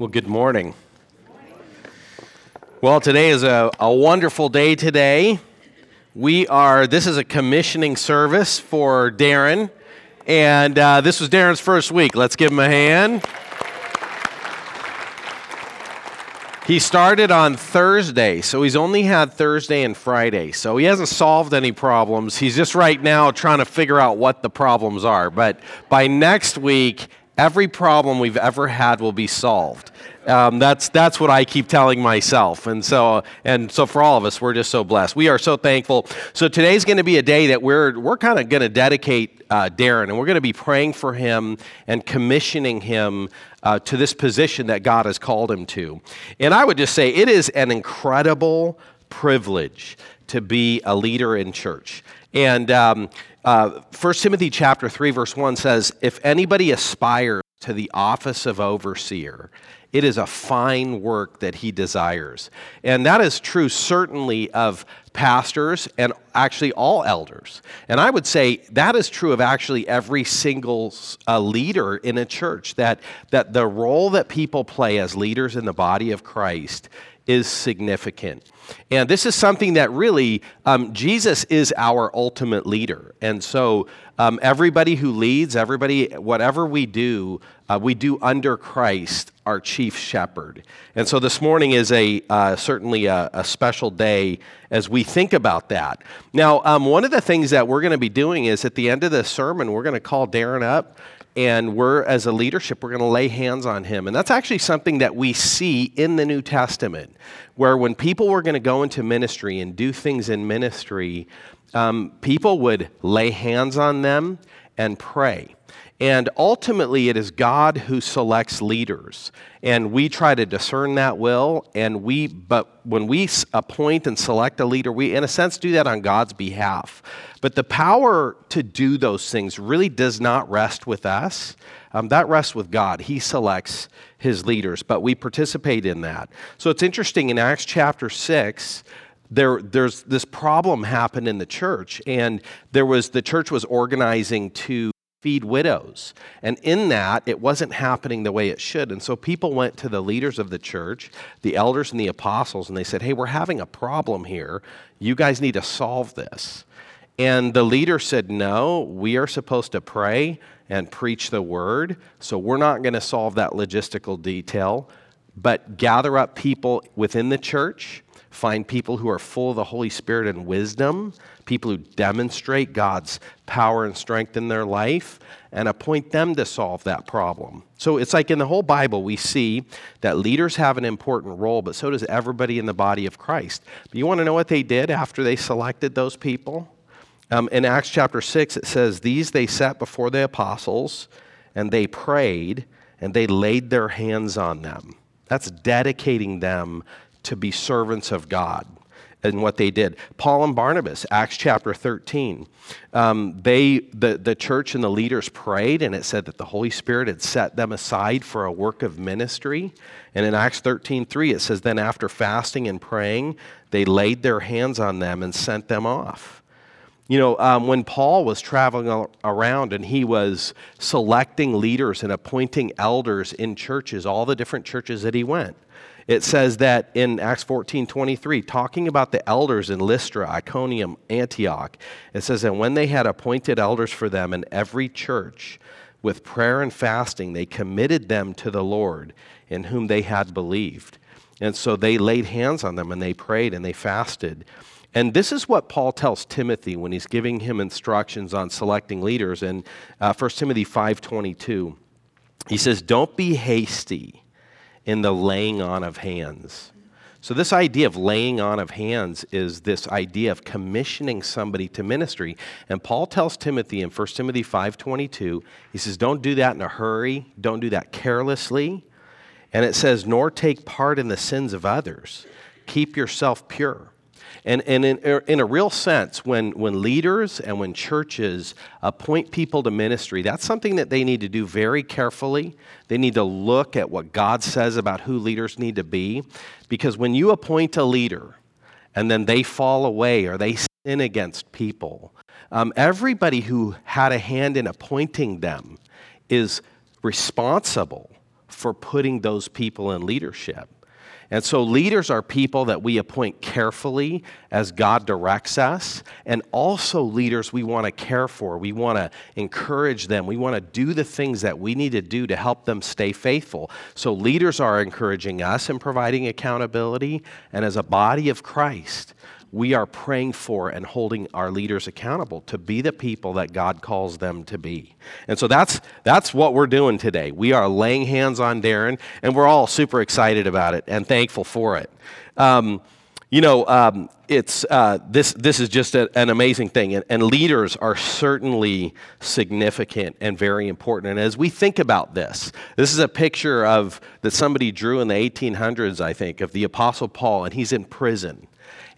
Well, good morning. Well, today is a, a wonderful day today. We are, this is a commissioning service for Darren, and uh, this was Darren's first week. Let's give him a hand. He started on Thursday, so he's only had Thursday and Friday. So he hasn't solved any problems. He's just right now trying to figure out what the problems are. But by next week, every problem we've ever had will be solved. Um, that's, that's what I keep telling myself. And so, and so for all of us, we're just so blessed. We are so thankful. So today's going to be a day that we're, we're kind of going to dedicate uh, Darren, and we're going to be praying for him and commissioning him uh, to this position that God has called him to. And I would just say it is an incredible privilege to be a leader in church. And um, uh, 1 Timothy chapter 3, verse 1 says, If anybody aspires to the office of overseer, it is a fine work that he desires. And that is true certainly of pastors and actually all elders. And I would say that is true of actually every single uh, leader in a church, that, that the role that people play as leaders in the body of Christ is significant. And this is something that really, um, Jesus is our ultimate leader. And so, um, everybody who leads, everybody, whatever we do, uh, we do under Christ, our chief shepherd. And so, this morning is a uh, certainly a, a, special day as we think about that. Now, um, one of the things that we're going to be doing is at the end of the sermon, we're going to call Darren up and we're as a leadership we're going to lay hands on him and that's actually something that we see in the new testament where when people were going to go into ministry and do things in ministry um, people would lay hands on them and pray and ultimately, it is God who selects leaders. And we try to discern that will. And we, but when we appoint and select a leader, we, in a sense, do that on God's behalf. But the power to do those things really does not rest with us. Um, that rests with God. He selects his leaders, but we participate in that. So it's interesting in Acts chapter 6 there, there's this problem happened in the church and there was the church was organizing to feed widows. And in that, it wasn't happening the way it should. And so people went to the leaders of the church, the elders and the apostles, and they said, Hey, we're having a problem here. You guys need to solve this. And the leader said, No, we are supposed to pray and preach the word. So we're not going to solve that logistical detail, but gather up people within the church Find people who are full of the Holy Spirit and wisdom, people who demonstrate God's power and strength in their life, and appoint them to solve that problem. So it's like in the whole Bible, we see that leaders have an important role, but so does everybody in the body of Christ. But you want to know what they did after they selected those people? Um, in Acts chapter 6, it says, These they set before the apostles, and they prayed, and they laid their hands on them. That's dedicating them to be servants of God and what they did. Paul and Barnabas, Acts chapter 13. Um, they, the, the church and the leaders prayed, and it said that the Holy Spirit had set them aside for a work of ministry. And in Acts 13 3, it says, Then after fasting and praying, they laid their hands on them and sent them off. You know, um, when Paul was traveling around and he was selecting leaders and appointing elders in churches, all the different churches that he went, it says that in Acts 14 23, talking about the elders in Lystra, Iconium, Antioch, it says, And when they had appointed elders for them in every church, with prayer and fasting, they committed them to the Lord in whom they had believed. And so they laid hands on them and they prayed and they fasted. And this is what Paul tells Timothy when he's giving him instructions on selecting leaders in uh, 1 Timothy 5:22. He says, "Don't be hasty in the laying on of hands. So, this idea of laying on of hands is this idea of commissioning somebody to ministry. And Paul tells Timothy in 1 Timothy 5.22, he says, Don't do that in a hurry, don't do that carelessly. And it says, Nor take part in the sins of others. Keep yourself pure. And, and in, in a real sense, when, when leaders and when churches appoint people to ministry, that's something that they need to do very carefully. They need to look at what God says about who leaders need to be. Because when you appoint a leader and then they fall away or they sin against people, um, everybody who had a hand in appointing them is responsible for putting those people in leadership. And so, leaders are people that we appoint carefully as God directs us. And also, leaders we want to care for. We want to encourage them. We want to do the things that we need to do to help them stay faithful. So, leaders are encouraging us and providing accountability. And as a body of Christ, we are praying for and holding our leaders accountable to be the people that God calls them to be. And so that's, that's what we're doing today. We are laying hands on Darren, and we're all super excited about it and thankful for it. Um, you know, um, it's, uh, this, this is just a, an amazing thing, and, and leaders are certainly significant and very important. And as we think about this, this is a picture of that somebody drew in the 1800s, I think, of the Apostle Paul, and he's in prison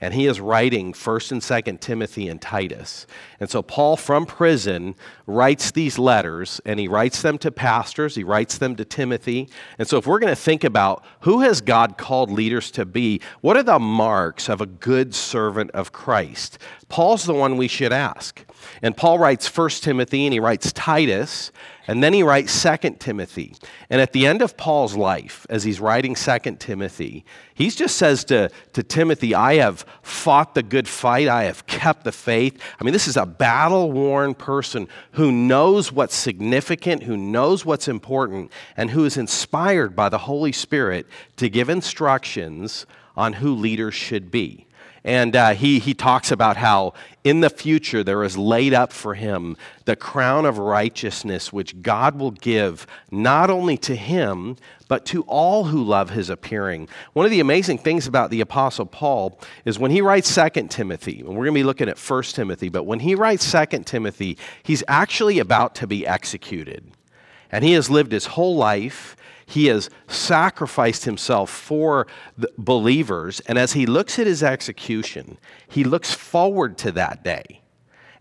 and he is writing 1st and 2nd Timothy and Titus. And so Paul from prison writes these letters and he writes them to pastors, he writes them to Timothy. And so if we're going to think about who has God called leaders to be, what are the marks of a good servant of Christ? Paul's the one we should ask. And Paul writes 1st Timothy and he writes Titus and then he writes 2 Timothy. And at the end of Paul's life, as he's writing 2 Timothy, he just says to, to Timothy, I have fought the good fight, I have kept the faith. I mean, this is a battle worn person who knows what's significant, who knows what's important, and who is inspired by the Holy Spirit to give instructions on who leaders should be. And uh, he, he talks about how in the future there is laid up for him the crown of righteousness, which God will give not only to him, but to all who love his appearing. One of the amazing things about the Apostle Paul is when he writes 2 Timothy, and we're going to be looking at 1 Timothy, but when he writes 2 Timothy, he's actually about to be executed. And he has lived his whole life he has sacrificed himself for believers. And as he looks at his execution, he looks forward to that day.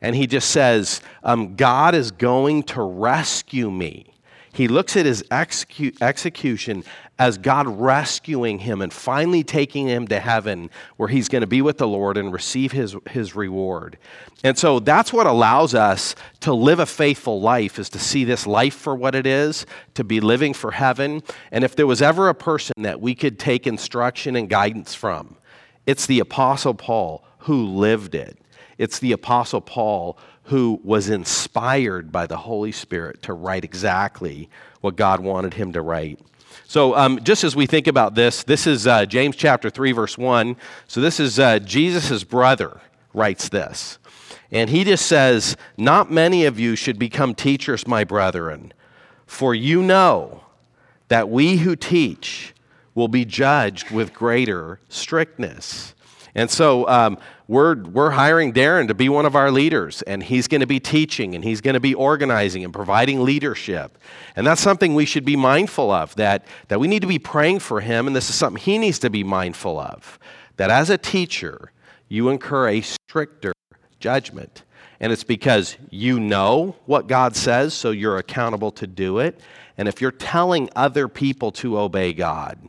And he just says, um, God is going to rescue me. He looks at his execu- execution as God rescuing him and finally taking him to heaven where he's going to be with the Lord and receive his, his reward. And so that's what allows us to live a faithful life is to see this life for what it is, to be living for heaven. And if there was ever a person that we could take instruction and guidance from, it's the Apostle Paul who lived it. It's the Apostle Paul who was inspired by the Holy Spirit to write exactly what God wanted him to write. So, um, just as we think about this, this is uh, James chapter 3, verse 1. So, this is uh, Jesus' brother writes this. And he just says, Not many of you should become teachers, my brethren, for you know that we who teach will be judged with greater strictness. And so um, we're, we're hiring Darren to be one of our leaders, and he's going to be teaching, and he's going to be organizing and providing leadership. And that's something we should be mindful of, that, that we need to be praying for him, and this is something he needs to be mindful of. That as a teacher, you incur a stricter judgment. And it's because you know what God says, so you're accountable to do it. And if you're telling other people to obey God,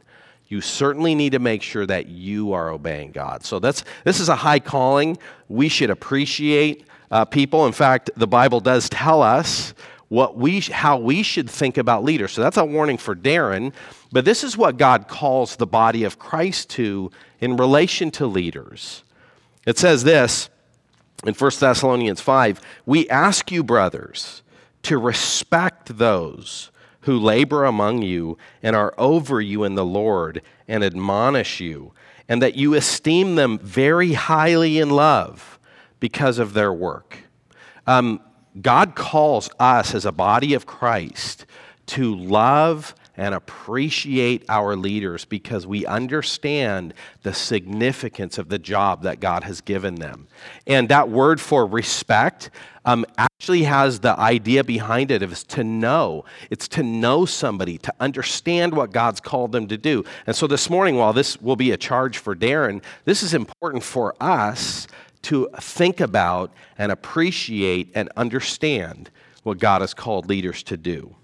you certainly need to make sure that you are obeying God. So that's this is a high calling. We should appreciate uh, people. In fact, the Bible does tell us what we how we should think about leaders. So that's a warning for Darren. But this is what God calls the body of Christ to in relation to leaders. It says this in 1 Thessalonians 5 We ask you, brothers, to respect those who labor among you and are over you in the Lord and admonish you, and that you esteem them very highly in love because of their work. Um, God calls us as a body of Christ to love and appreciate our leaders because we understand the significance of the job that God has given them. And that word for respect um, actually has the idea behind it of to know. It's to know somebody, to understand what God's called them to do. And so this morning, while this will be a charge for Darren, this is important for us to think about and appreciate and understand what God has called leaders to do.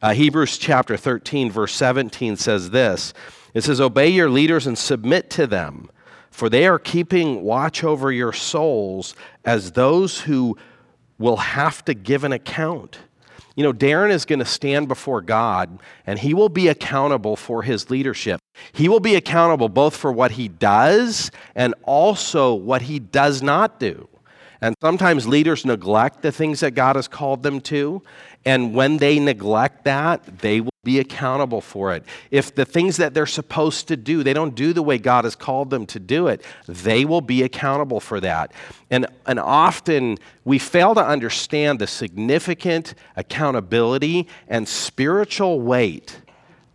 Uh, Hebrews chapter 13, verse 17 says this It says, Obey your leaders and submit to them, for they are keeping watch over your souls as those who will have to give an account. you know, Darren is going to stand before God and he will be accountable for his leadership. He will be accountable both for what he does and also what he does not do. And sometimes leaders neglect the things that God has called them to. And when they neglect that, they will be accountable for it. If the things that they're supposed to do, they don't do the way God has called them to do it, they will be accountable for that. And, and often we fail to understand the significant accountability and spiritual weight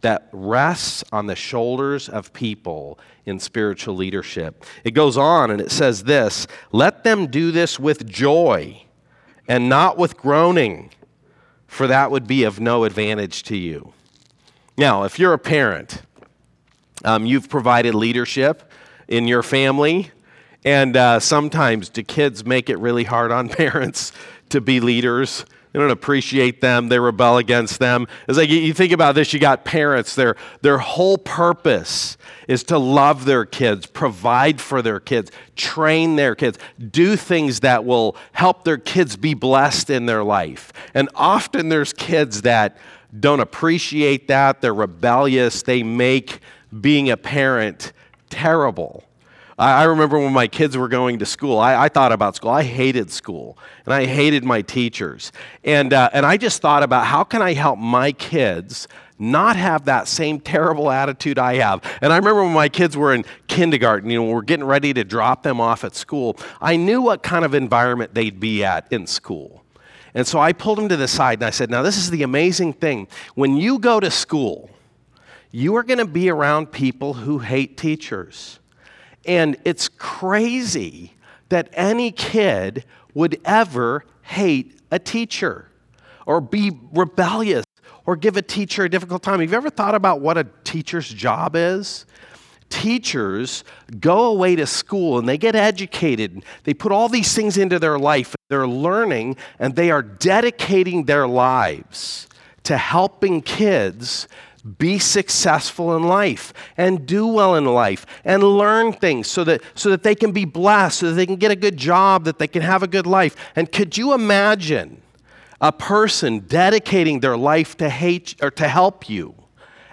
that rests on the shoulders of people in spiritual leadership. It goes on and it says this let them do this with joy and not with groaning, for that would be of no advantage to you. Now, if you're a parent, um, you've provided leadership in your family, and uh, sometimes do kids make it really hard on parents to be leaders? They don't appreciate them. They rebel against them. It's like you think about this you got parents, their, their whole purpose is to love their kids, provide for their kids, train their kids, do things that will help their kids be blessed in their life. And often there's kids that don't appreciate that. They're rebellious. They make being a parent terrible. I, remember when my kids were going to school, I, I, thought about school. I hated school and I hated my teachers. And, uh, and I just thought about how can I help my kids not have that same terrible attitude I have. And I remember when my kids were in kindergarten, you know, we're getting ready to drop them off at school, I knew what kind of environment they'd be at in school. And so I pulled them to the side and I said, Now, this is the amazing thing. When you go to school, you are going to be around people who hate teachers. And it's crazy that any kid would ever hate a teacher or be rebellious or give a teacher a difficult time. Have you ever thought about what a teacher's job is? Teachers go away to school and they get educated. They put all these things into their life. They're learning and they are dedicating their lives to helping kids be successful in life and do well in life and learn things so that, so that they can be blessed, so that they can get a good job, that they can have a good life. And could you imagine a person dedicating their life to hate or to help you?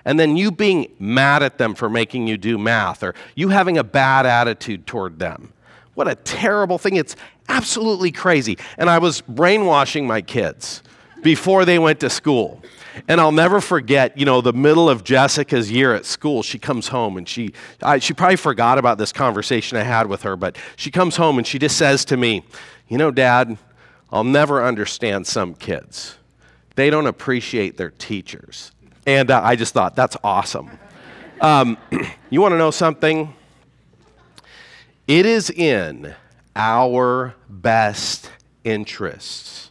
And then you being mad at them for making you do math, or you having a bad attitude toward them. What a terrible thing. It's absolutely crazy. And I was brainwashing my kids before they went to school. And I'll never forget, you know, the middle of Jessica's year at school, she comes home and she, I, she probably forgot about this conversation I had with her, but she comes home and she just says to me, You know, Dad, I'll never understand some kids. They don't appreciate their teachers. And uh, I just thought, that's awesome. Um, you want to know something? It is in our best interests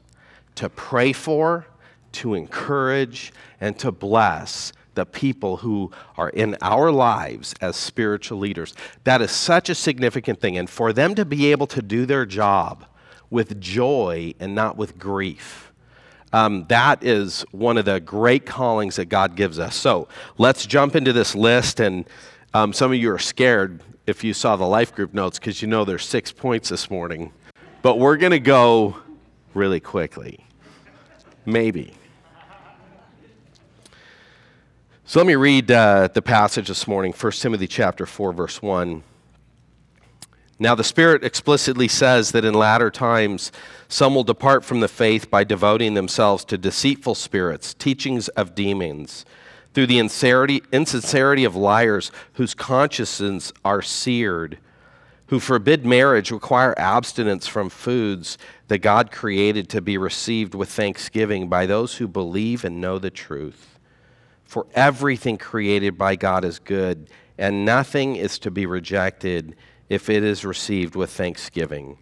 to pray for to encourage, and to bless the people who are in our lives as spiritual leaders. That is such a significant thing. And for them to be able to do their job with joy and not with grief. Um, that is one of the great callings that God gives us. So let's jump into this list. And um, some of you are scared if you saw the life group notes because you know there's six points this morning. But we're going to go really quickly. Maybe. So let me read uh, the passage this morning, 1 Timothy chapter 4, verse 1. Now, the Spirit explicitly says that in latter times some will depart from the faith by devoting themselves to deceitful spirits, teachings of demons, through the insincerity, insincerity of liars whose consciences are seared, who forbid marriage, require abstinence from foods that God created to be received with thanksgiving by those who believe and know the truth. For everything created by God is good, and nothing is to be rejected if it is received with thanksgiving.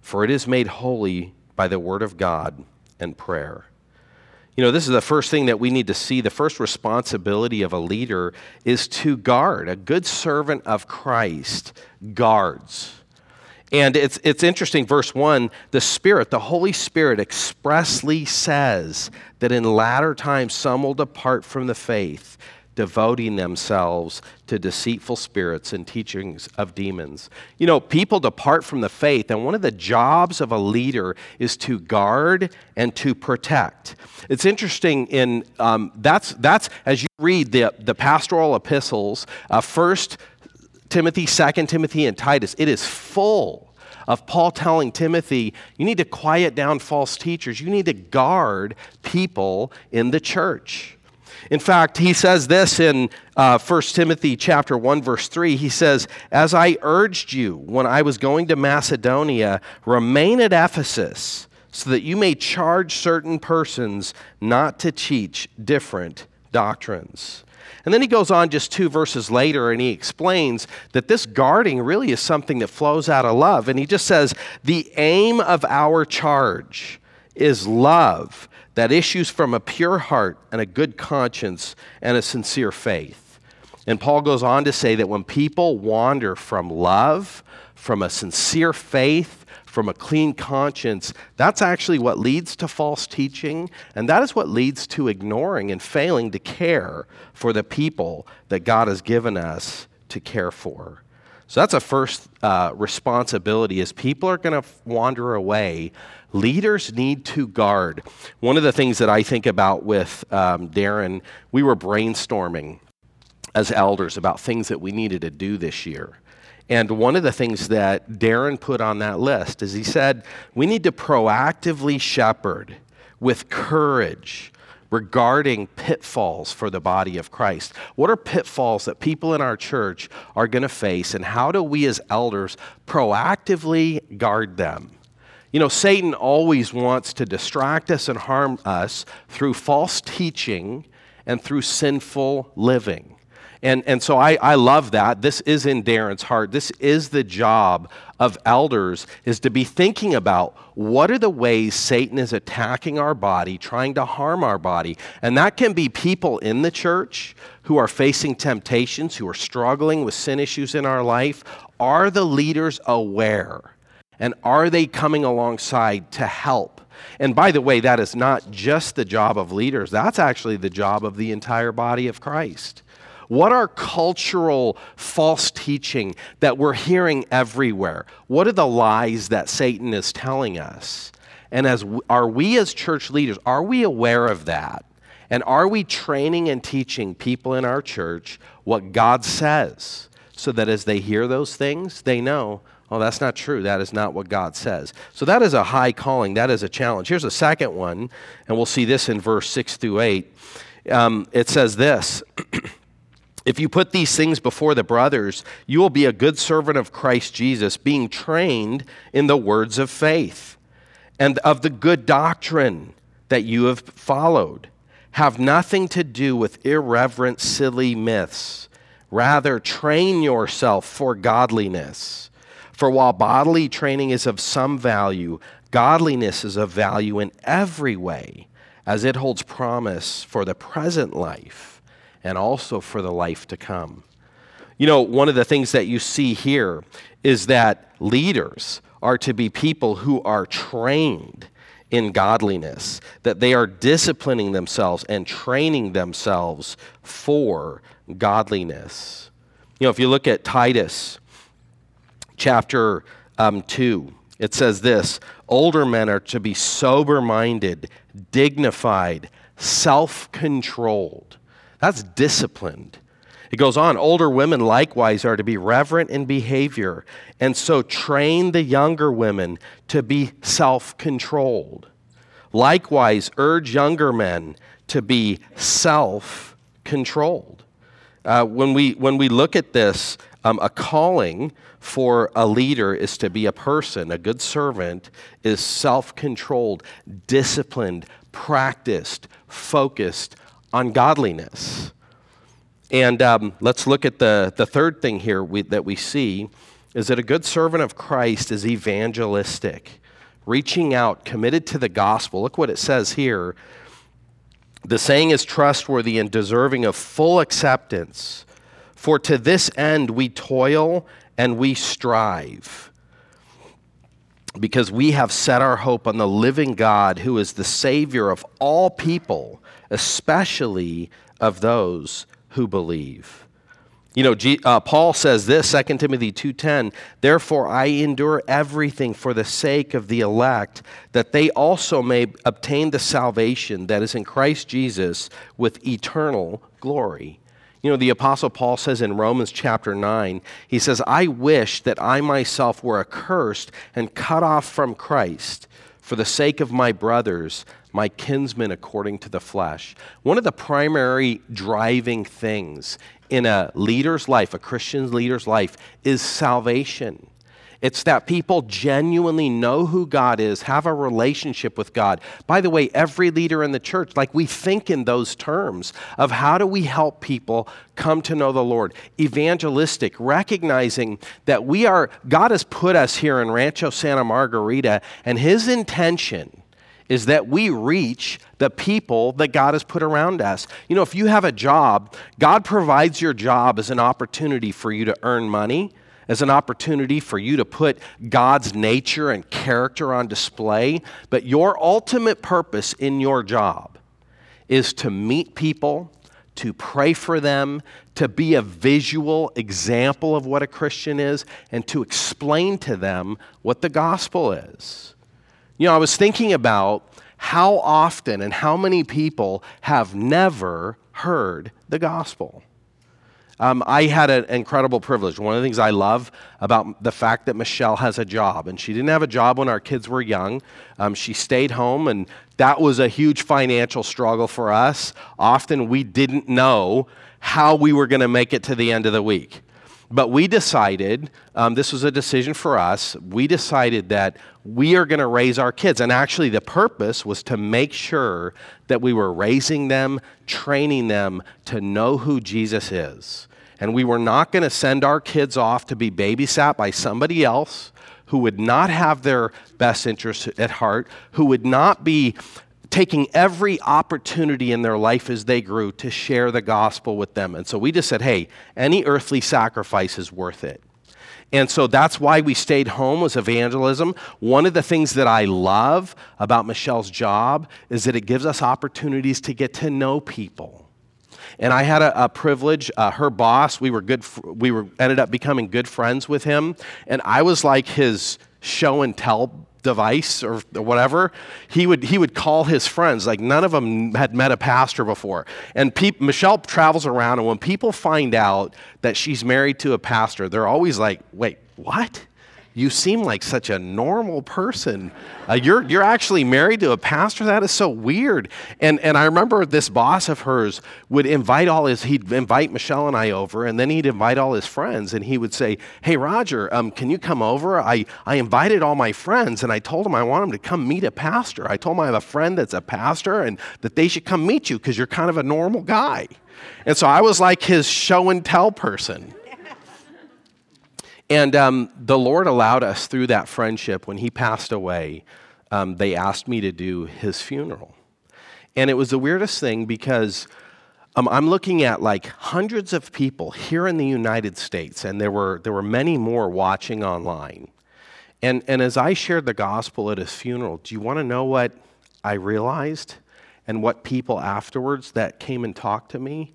For it is made holy by the word of God and prayer. You know, this is the first thing that we need to see. The first responsibility of a leader is to guard. A good servant of Christ guards. And it's, it's interesting, verse 1 the Spirit, the Holy Spirit, expressly says that in latter times some will depart from the faith, devoting themselves to deceitful spirits and teachings of demons. You know, people depart from the faith, and one of the jobs of a leader is to guard and to protect. It's interesting in um, that's that's as you read the the pastoral epistles, uh, First Timothy, Second Timothy, and Titus. It is full of Paul telling Timothy, you need to quiet down false teachers. You need to guard people in the church. In fact, he says this in uh, 1 Timothy chapter 1 verse 3. He says, "As I urged you when I was going to Macedonia, remain at Ephesus, so that you may charge certain persons not to teach different doctrines." And then he goes on just two verses later and he explains that this guarding really is something that flows out of love. And he just says, The aim of our charge is love that issues from a pure heart and a good conscience and a sincere faith. And Paul goes on to say that when people wander from love, from a sincere faith, from a clean conscience, that's actually what leads to false teaching, and that is what leads to ignoring and failing to care for the people that God has given us to care for. So that's a first uh, responsibility. is people are going to wander away, leaders need to guard. One of the things that I think about with um, Darren, we were brainstorming as elders about things that we needed to do this year. And one of the things that Darren put on that list is he said, we need to proactively shepherd with courage regarding pitfalls for the body of Christ. What are pitfalls that people in our church are going to face, and how do we as elders proactively guard them? You know, Satan always wants to distract us and harm us through false teaching and through sinful living. And, and so I, I love that. This is in Darren's heart. This is the job of elders is to be thinking about what are the ways Satan is attacking our body, trying to harm our body. And that can be people in the church who are facing temptations, who are struggling with sin issues in our life. Are the leaders aware? And are they coming alongside to help? And by the way, that is not just the job of leaders, that's actually the job of the entire body of Christ. What are cultural false teaching that we're hearing everywhere? What are the lies that Satan is telling us? And as are we as church leaders, are we aware of that? And are we training and teaching people in our church what God says so that as they hear those things, they know, oh, that's not true. That is not what God says. So that is a high calling. That is a challenge. Here's a second one, and we'll see this in verse 6 through 8. Um, it says this If you put these things before the brothers, you will be a good servant of Christ Jesus, being trained in the words of faith and of the good doctrine that you have followed. Have nothing to do with irreverent, silly myths. Rather, train yourself for godliness. For while bodily training is of some value, godliness is of value in every way, as it holds promise for the present life and also for the life to come. You know, one of the things that you see here is that leaders are to be people who are trained in godliness, that they are disciplining themselves and training themselves for godliness. You know, if you look at Titus chapter um, 2, it says this older men are to be sober minded, dignified, self controlled that's disciplined. It goes on, older women likewise are to be reverent in behavior, and so train the younger women to be self controlled. Likewise, urge younger men to be self controlled. Uh, when, we, when we look at this, um, a calling for a leader is to be a person, a good servant is self controlled, disciplined, practiced, focused on godliness. And um, let's look at the, the third thing here we, that we see is that a good servant of Christ is evangelistic, reaching out, committed to the gospel. Look what it says here. The saying is trustworthy and deserving of full acceptance. For to this end we toil and we strive, because we have set our hope on the living God, who is the Savior of all people especially of those who believe. You know, G, uh, Paul says this, 2 Timothy 2:10, "Therefore I endure everything for the sake of the elect, that they also may obtain the salvation that is in Christ Jesus with eternal glory." You know, the apostle Paul says in Romans chapter 9, he says, "I wish that I myself were accursed and cut off from Christ for the sake of my brothers, my kinsmen according to the flesh." One of the primary driving things in a leader's life, a Christian leader's life, is salvation. It's that people genuinely know who God is, have a relationship with God. By the way, every leader in the church, like we think in those terms of how do we help people come to know the Lord? Evangelistic, recognizing that we are, God has put us here in Rancho Santa Margarita, and His intention is that we reach the people that God has put around us. You know, if you have a job, God provides your job as an opportunity for you to earn money, as an opportunity for you to put God's nature and character on display. But your ultimate purpose in your job is to meet people, to pray for them, to be a visual example of what a Christian is, and to explain to them what the gospel is. You know, I was thinking about how often and how many people have never heard the gospel. Um, I had an incredible privilege. One of the things I love about the fact that Michelle has a job, and she didn't have a job when our kids were young. Um, she stayed home, and that was a huge financial struggle for us. Often we didn't know how we were going to make it to the end of the week. But we decided, um, this was a decision for us, we decided that we are going to raise our kids. And actually, the purpose was to make sure that we were raising them, training them to know who Jesus is. And we were not going to send our kids off to be babysat by somebody else who would not have their best interests at heart, who would not be taking every opportunity in their life as they grew to share the gospel with them. And so we just said, hey, any earthly sacrifice is worth it. And so that's why we stayed home was evangelism. One of the things that I love about Michelle's job is that it gives us opportunities to get to know people. And I had a, a privilege. Uh, her boss, we were good. We were ended up becoming good friends with him, and I was like his show and tell device or whatever, he would, he would call his friends. Like none of them had met a pastor before. And pe- Michelle travels around, and when people find out that she's married to a pastor, they're always like, wait, what? You seem like such a normal person. Uh, you're, you're actually married to a pastor? That is so weird. And, and I remember this boss of hers would invite all his, he'd invite Michelle and I over, and then he'd invite all his friends, and he would say, Hey, Roger, um, can you come over? I, I invited all my friends, and I told them I want them to come meet a pastor. I told them I have a friend that's a pastor, and that they should come meet you because you're kind of a normal guy. And so I was like his show and tell person. And um, the Lord allowed us through that friendship, when he passed away, um, they asked me to do his funeral. And it was the weirdest thing because um, I'm looking at like hundreds of people here in the United States, and there were, there were many more watching online. And, and as I shared the gospel at his funeral, do you want to know what I realized and what people afterwards that came and talked to me?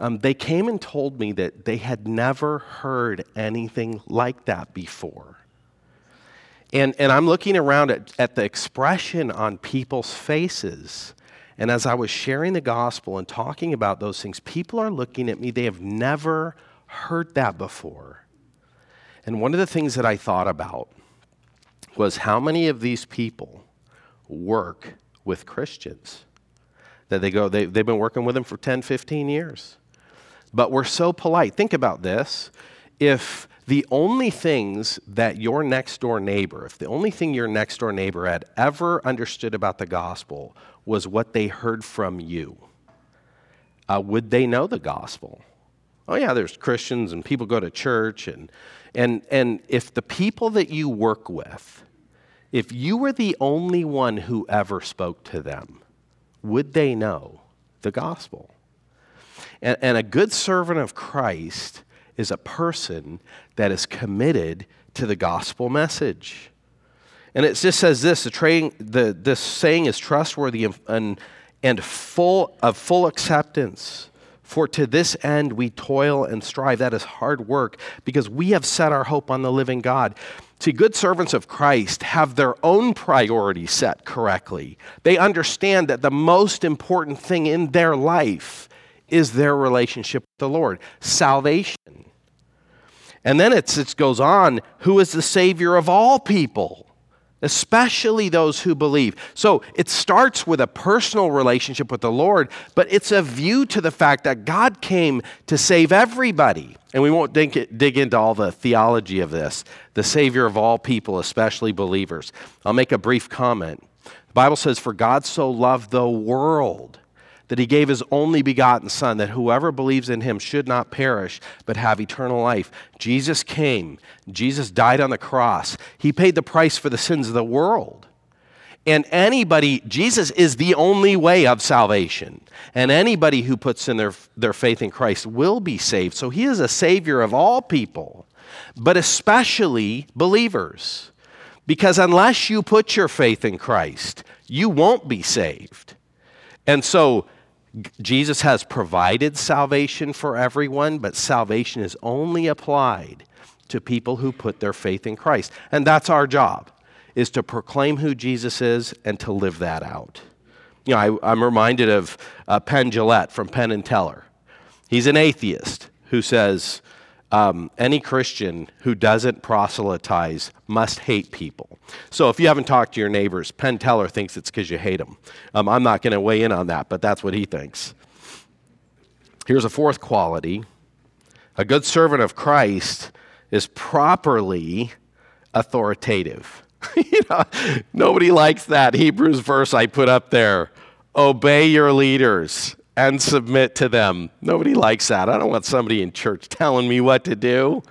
Um, they came and told me that they had never heard anything like that before. And, and I'm looking around at, at the expression on people's faces. And as I was sharing the gospel and talking about those things, people are looking at me. They have never heard that before. And one of the things that I thought about was how many of these people work with Christians? That they go, they, they've been working with them for 10, 15 years but we're so polite. Think about this. If the only things that your next door neighbor, if the only thing your next door neighbor had ever understood about the gospel was what they heard from you, uh, would they know the gospel? Oh, yeah, there's Christians and people go to church. And, and, and if the people that you work with, if you were the only one who ever spoke to them, would they know the gospel? And, and a good servant of Christ is a person that is committed to the gospel message. And it just says this the, the this saying is trustworthy and, and full of full acceptance For to this end we toil and strive. That is hard work because we have set our hope on the living God. See, good servants of Christ have their own priorities set correctly. They understand that the most important thing in their life is their relationship with the Lord, salvation. And then it goes on who is the Savior of all people? especially those who believe. So it starts with a personal relationship with the Lord, but it's a view to the fact that God came to save everybody. And we won't dig, dig, into all the theology of this, the Savior of all people, especially believers. I'll make a brief comment. The Bible says, For God so loved the world that he gave his only begotten Son, that whoever believes in him should not perish, but have eternal life. Jesus came, Jesus died on the cross, he paid the price for the sins of the world. And anybody, Jesus is the only way of salvation. And anybody who puts in their, their faith in Christ will be saved. So he is a savior of all people, but especially believers. Because unless you put your faith in Christ, you won't be saved. And so Jesus has provided salvation for everyone, but salvation is only applied to people who put their faith in Christ. And that's our job, is to proclaim who Jesus is and to live that out. You know, I, am reminded of uh, Penn Jillette from Penn and Teller. He's an atheist who says, um, any Christian who doesn't proselytize must hate people. So if you haven't talked to your neighbors, Penn Teller thinks it's because you hate them. Um, I'm not going to weigh in on that, but that's what he thinks. Here's a fourth quality a good servant of Christ is properly authoritative. you know, nobody likes that Hebrews verse I put up there. Obey your leaders and submit to them. Nobody likes that. I don't want somebody in church telling me what to do.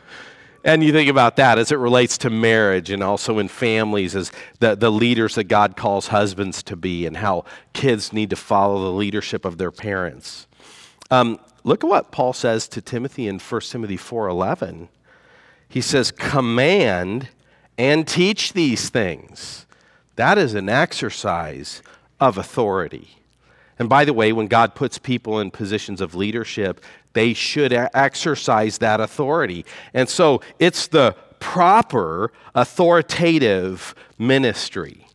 And you think about that as it relates to marriage and also in families as the, the leaders that God calls husbands to be and how kids need to follow the leadership of their parents. Um, look at what Paul says to Timothy in 1 Timothy 4.11. He says, command and teach these things. That is an exercise of authority. And by the way, when God puts people in positions of leadership, they should exercise that authority. And so it's the proper authoritative ministry.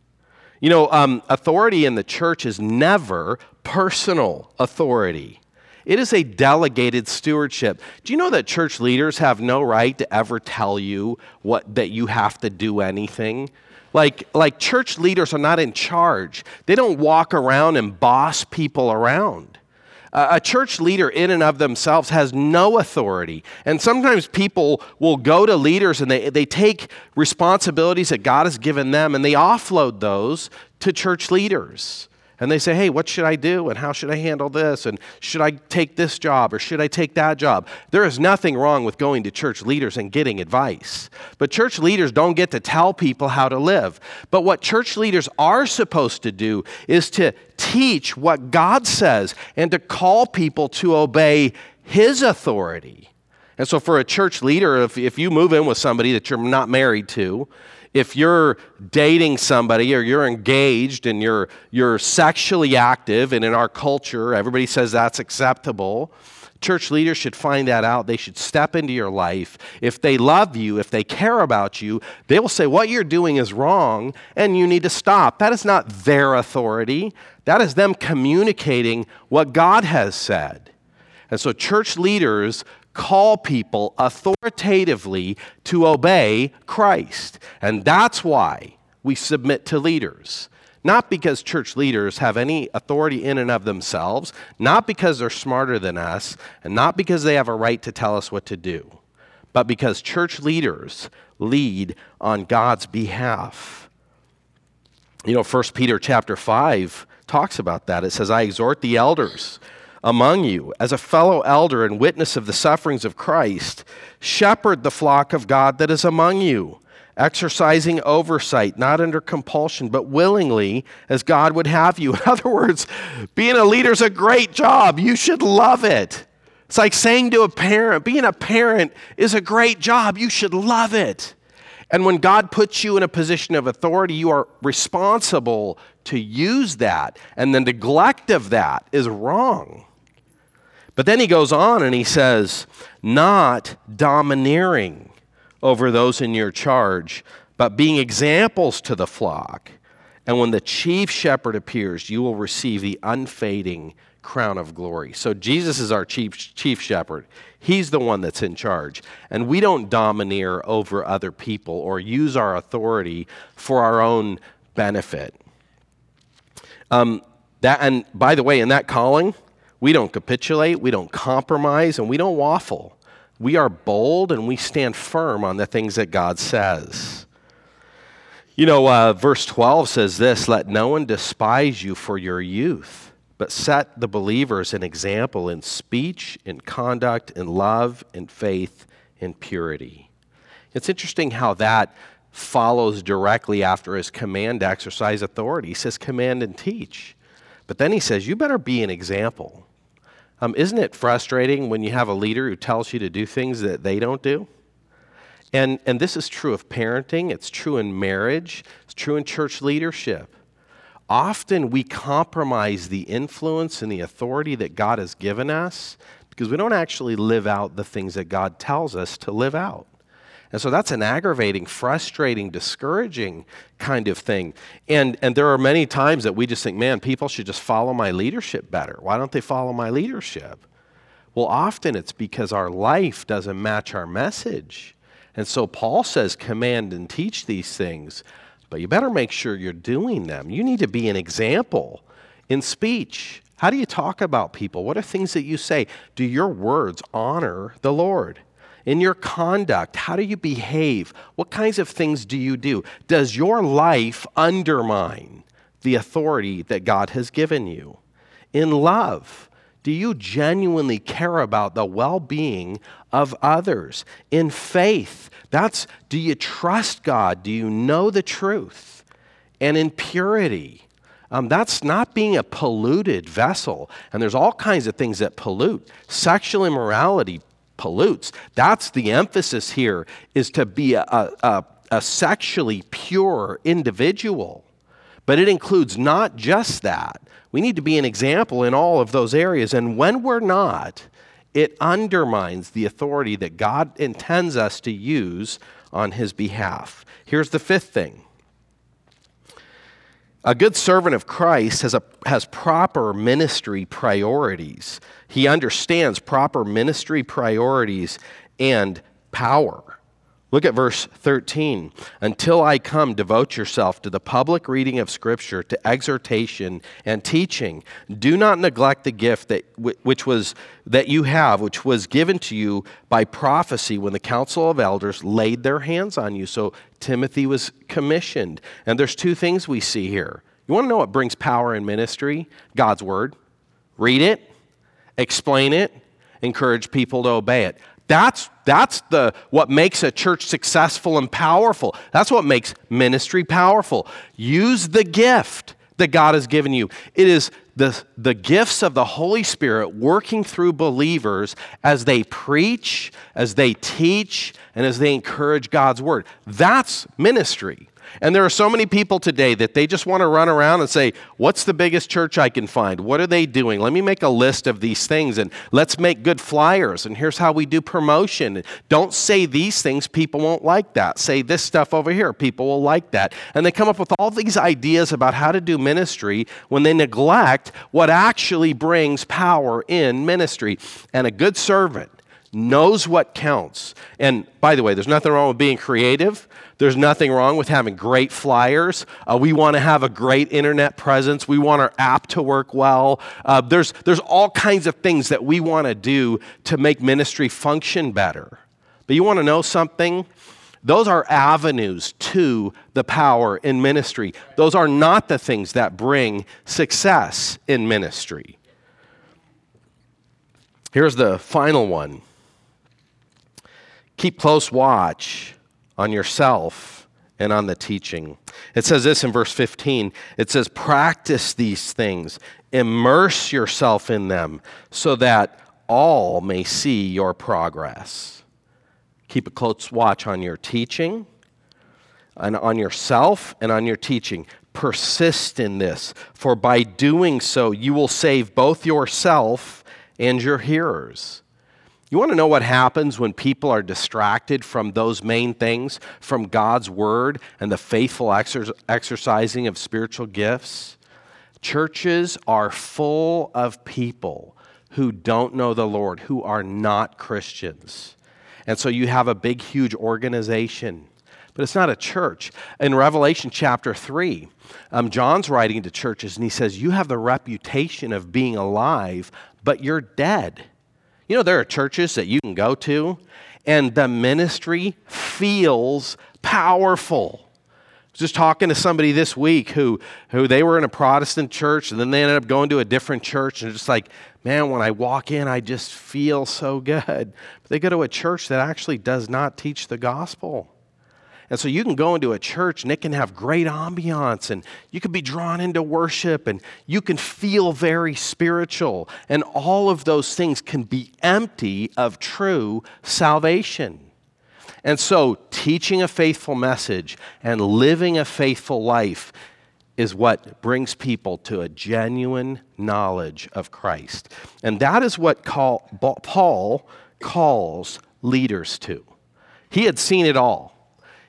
You know, um, authority in the church is never personal authority. It is a delegated stewardship. Do you know that church leaders have no right to ever tell you what that you have to do anything? Like, like church leaders are not in charge. They don't walk around and boss people around. A church leader, in and of themselves, has no authority. And sometimes people will go to leaders and they, they take responsibilities that God has given them and they offload those to church leaders and they say, hey, what should I do? And how should I handle this? And should I take this job or should I take that job? There is nothing wrong with going to church leaders and getting advice. But church leaders don't get to tell people how to live. But what church leaders are supposed to do is to teach what God says and to call people to obey His authority. And so, for a church leader, if, if you move in with somebody that you're not married to, if you're dating somebody or you're engaged and you're, you're sexually active, and in our culture, everybody says that's acceptable, church leaders should find that out. They should step into your life. If they love you, if they care about you, they will say, What you're doing is wrong and you need to stop. That is not their authority, that is them communicating what God has said. And so, church leaders call people authoritatively to obey Christ. And that's why we submit to leaders. Not because church leaders have any authority in and of themselves, not because they're smarter than us, and not because they have a right to tell us what to do, but because church leaders lead on God's behalf. You know, 1 Peter chapter 5 talks about that. It says, I exhort the elders among you, as a fellow elder and witness of the sufferings of Christ, shepherd the flock of God that is among you, exercising oversight, not under compulsion, but willingly, as God would have you. In other words, being a leader is a great job. You should love it. It's like saying to a parent, being a parent is a great job. You should love it. And when God puts you in a position of authority, you are responsible to use that. And the neglect of that is wrong. But then he goes on and he says, not domineering over those in your charge, but being examples to the flock. And when the chief shepherd appears, you will receive the unfading crown of glory. So Jesus is our chief, chief shepherd. He's the one that's in charge. And we don't domineer over other people or use our authority for our own benefit. Um, that, and by the way, in that calling, we don't capitulate, we don't compromise, and we don't waffle. We are bold and we stand firm on the things that God says. You know, uh, verse 12 says this Let no one despise you for your youth, but set the believers an example in speech, in conduct, in love, in faith, in purity. It's interesting how that follows directly after his command to exercise authority. He says, Command and teach. But then he says, You better be an example. Um, isn't it frustrating when you have a leader who tells you to do things that they don't do? And, and this is true of parenting, it's true in marriage, it's true in church leadership. Often we compromise the influence and the authority that God has given us because we don't actually live out the things that God tells us to live out. And so that's an aggravating, frustrating, discouraging kind of thing. And, and there are many times that we just think, man, people should just follow my leadership better. Why don't they follow my leadership? Well, often it's because our life doesn't match our message. And so Paul says, command and teach these things, but you better make sure you're doing them. You need to be an example in speech. How do you talk about people? What are things that you say? Do your words honor the Lord? In your conduct, how do you behave? What kinds of things do you do? Does your life undermine the authority that God has given you? In love, do you genuinely care about the well being of others? In faith, that's do you trust God? Do you know the truth? And in purity, um, that's not being a polluted vessel. And there's all kinds of things that pollute. Sexual immorality pollutes. That's the emphasis here, is to be a, a, a sexually pure individual. But it includes not just that, we need to be an example in all of those areas. And when we're not, it undermines the authority that God intends us to use on His behalf. Here's the fifth thing a good servant of Christ has, a, has proper ministry priorities. He understands proper ministry priorities and power. Look at verse 13. Until I come, devote yourself to the public reading of Scripture, to exhortation and teaching. Do not neglect the gift that, which was, that you have, which was given to you by prophecy when the council of elders laid their hands on you. So Timothy was commissioned. And there's two things we see here. You want to know what brings power in ministry? God's Word. Read it, explain it, encourage people to obey it. That's, that's the, what makes a church successful and powerful. That's what makes ministry powerful. Use the gift that God has given you. It is the, the gifts of the Holy Spirit working through believers as they preach, as they teach, and as they encourage God's word. That's ministry. And there are so many people today that they just want to run around and say, What's the biggest church I can find? What are they doing? Let me make a list of these things and let's make good flyers. And here's how we do promotion. Don't say these things, people won't like that. Say this stuff over here, people will like that. And they come up with all these ideas about how to do ministry when they neglect what actually brings power in ministry. And a good servant knows what counts. And by the way, there's nothing wrong with being creative. There's nothing wrong with having great flyers. Uh, we want to have a great internet presence. We want our app to work well. Uh, there's, there's all kinds of things that we want to do to make ministry function better. But you want to know something? Those are avenues to the power in ministry. Those are not the things that bring success in ministry. Here's the final one keep close watch on yourself and on the teaching. It says this in verse 15 it says, Practice these things, immerse yourself in them, so that all may see your progress. Keep a close watch on your teaching, and on yourself, and on your teaching. Persist in this, for by doing so, you will save both yourself and your hearers. You want to know what happens when people are distracted from those main things, from God's word and the faithful exer- exercising of spiritual gifts? Churches are full of people who don't know the Lord, who are not Christians. And so you have a big, huge organization, but it's not a church. In Revelation chapter 3, um, John's writing to churches and he says, You have the reputation of being alive, but you're dead. You know, there are churches that you can go to, and the ministry feels powerful. Just talking to somebody this week who, who they were in a Protestant church and then they ended up going to a different church and just like, man, when I walk in, I just feel so good. But they go to a church that actually does not teach the gospel. And so you can go into a church and it can have great ambiance and you can be drawn into worship and you can feel very spiritual. And all of those things can be empty of true salvation. And so, teaching a faithful message and living a faithful life is what brings people to a genuine knowledge of Christ. And that is what call, Paul calls leaders to. He had seen it all,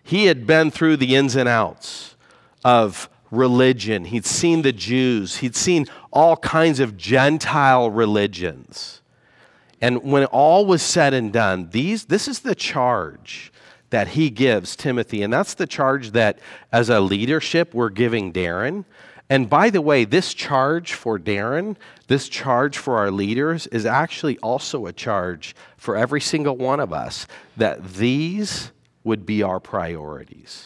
he had been through the ins and outs of religion, he'd seen the Jews, he'd seen all kinds of Gentile religions. And when all was said and done, these, this is the charge that he gives Timothy. And that's the charge that, as a leadership, we're giving Darren. And by the way, this charge for Darren, this charge for our leaders, is actually also a charge for every single one of us that these would be our priorities.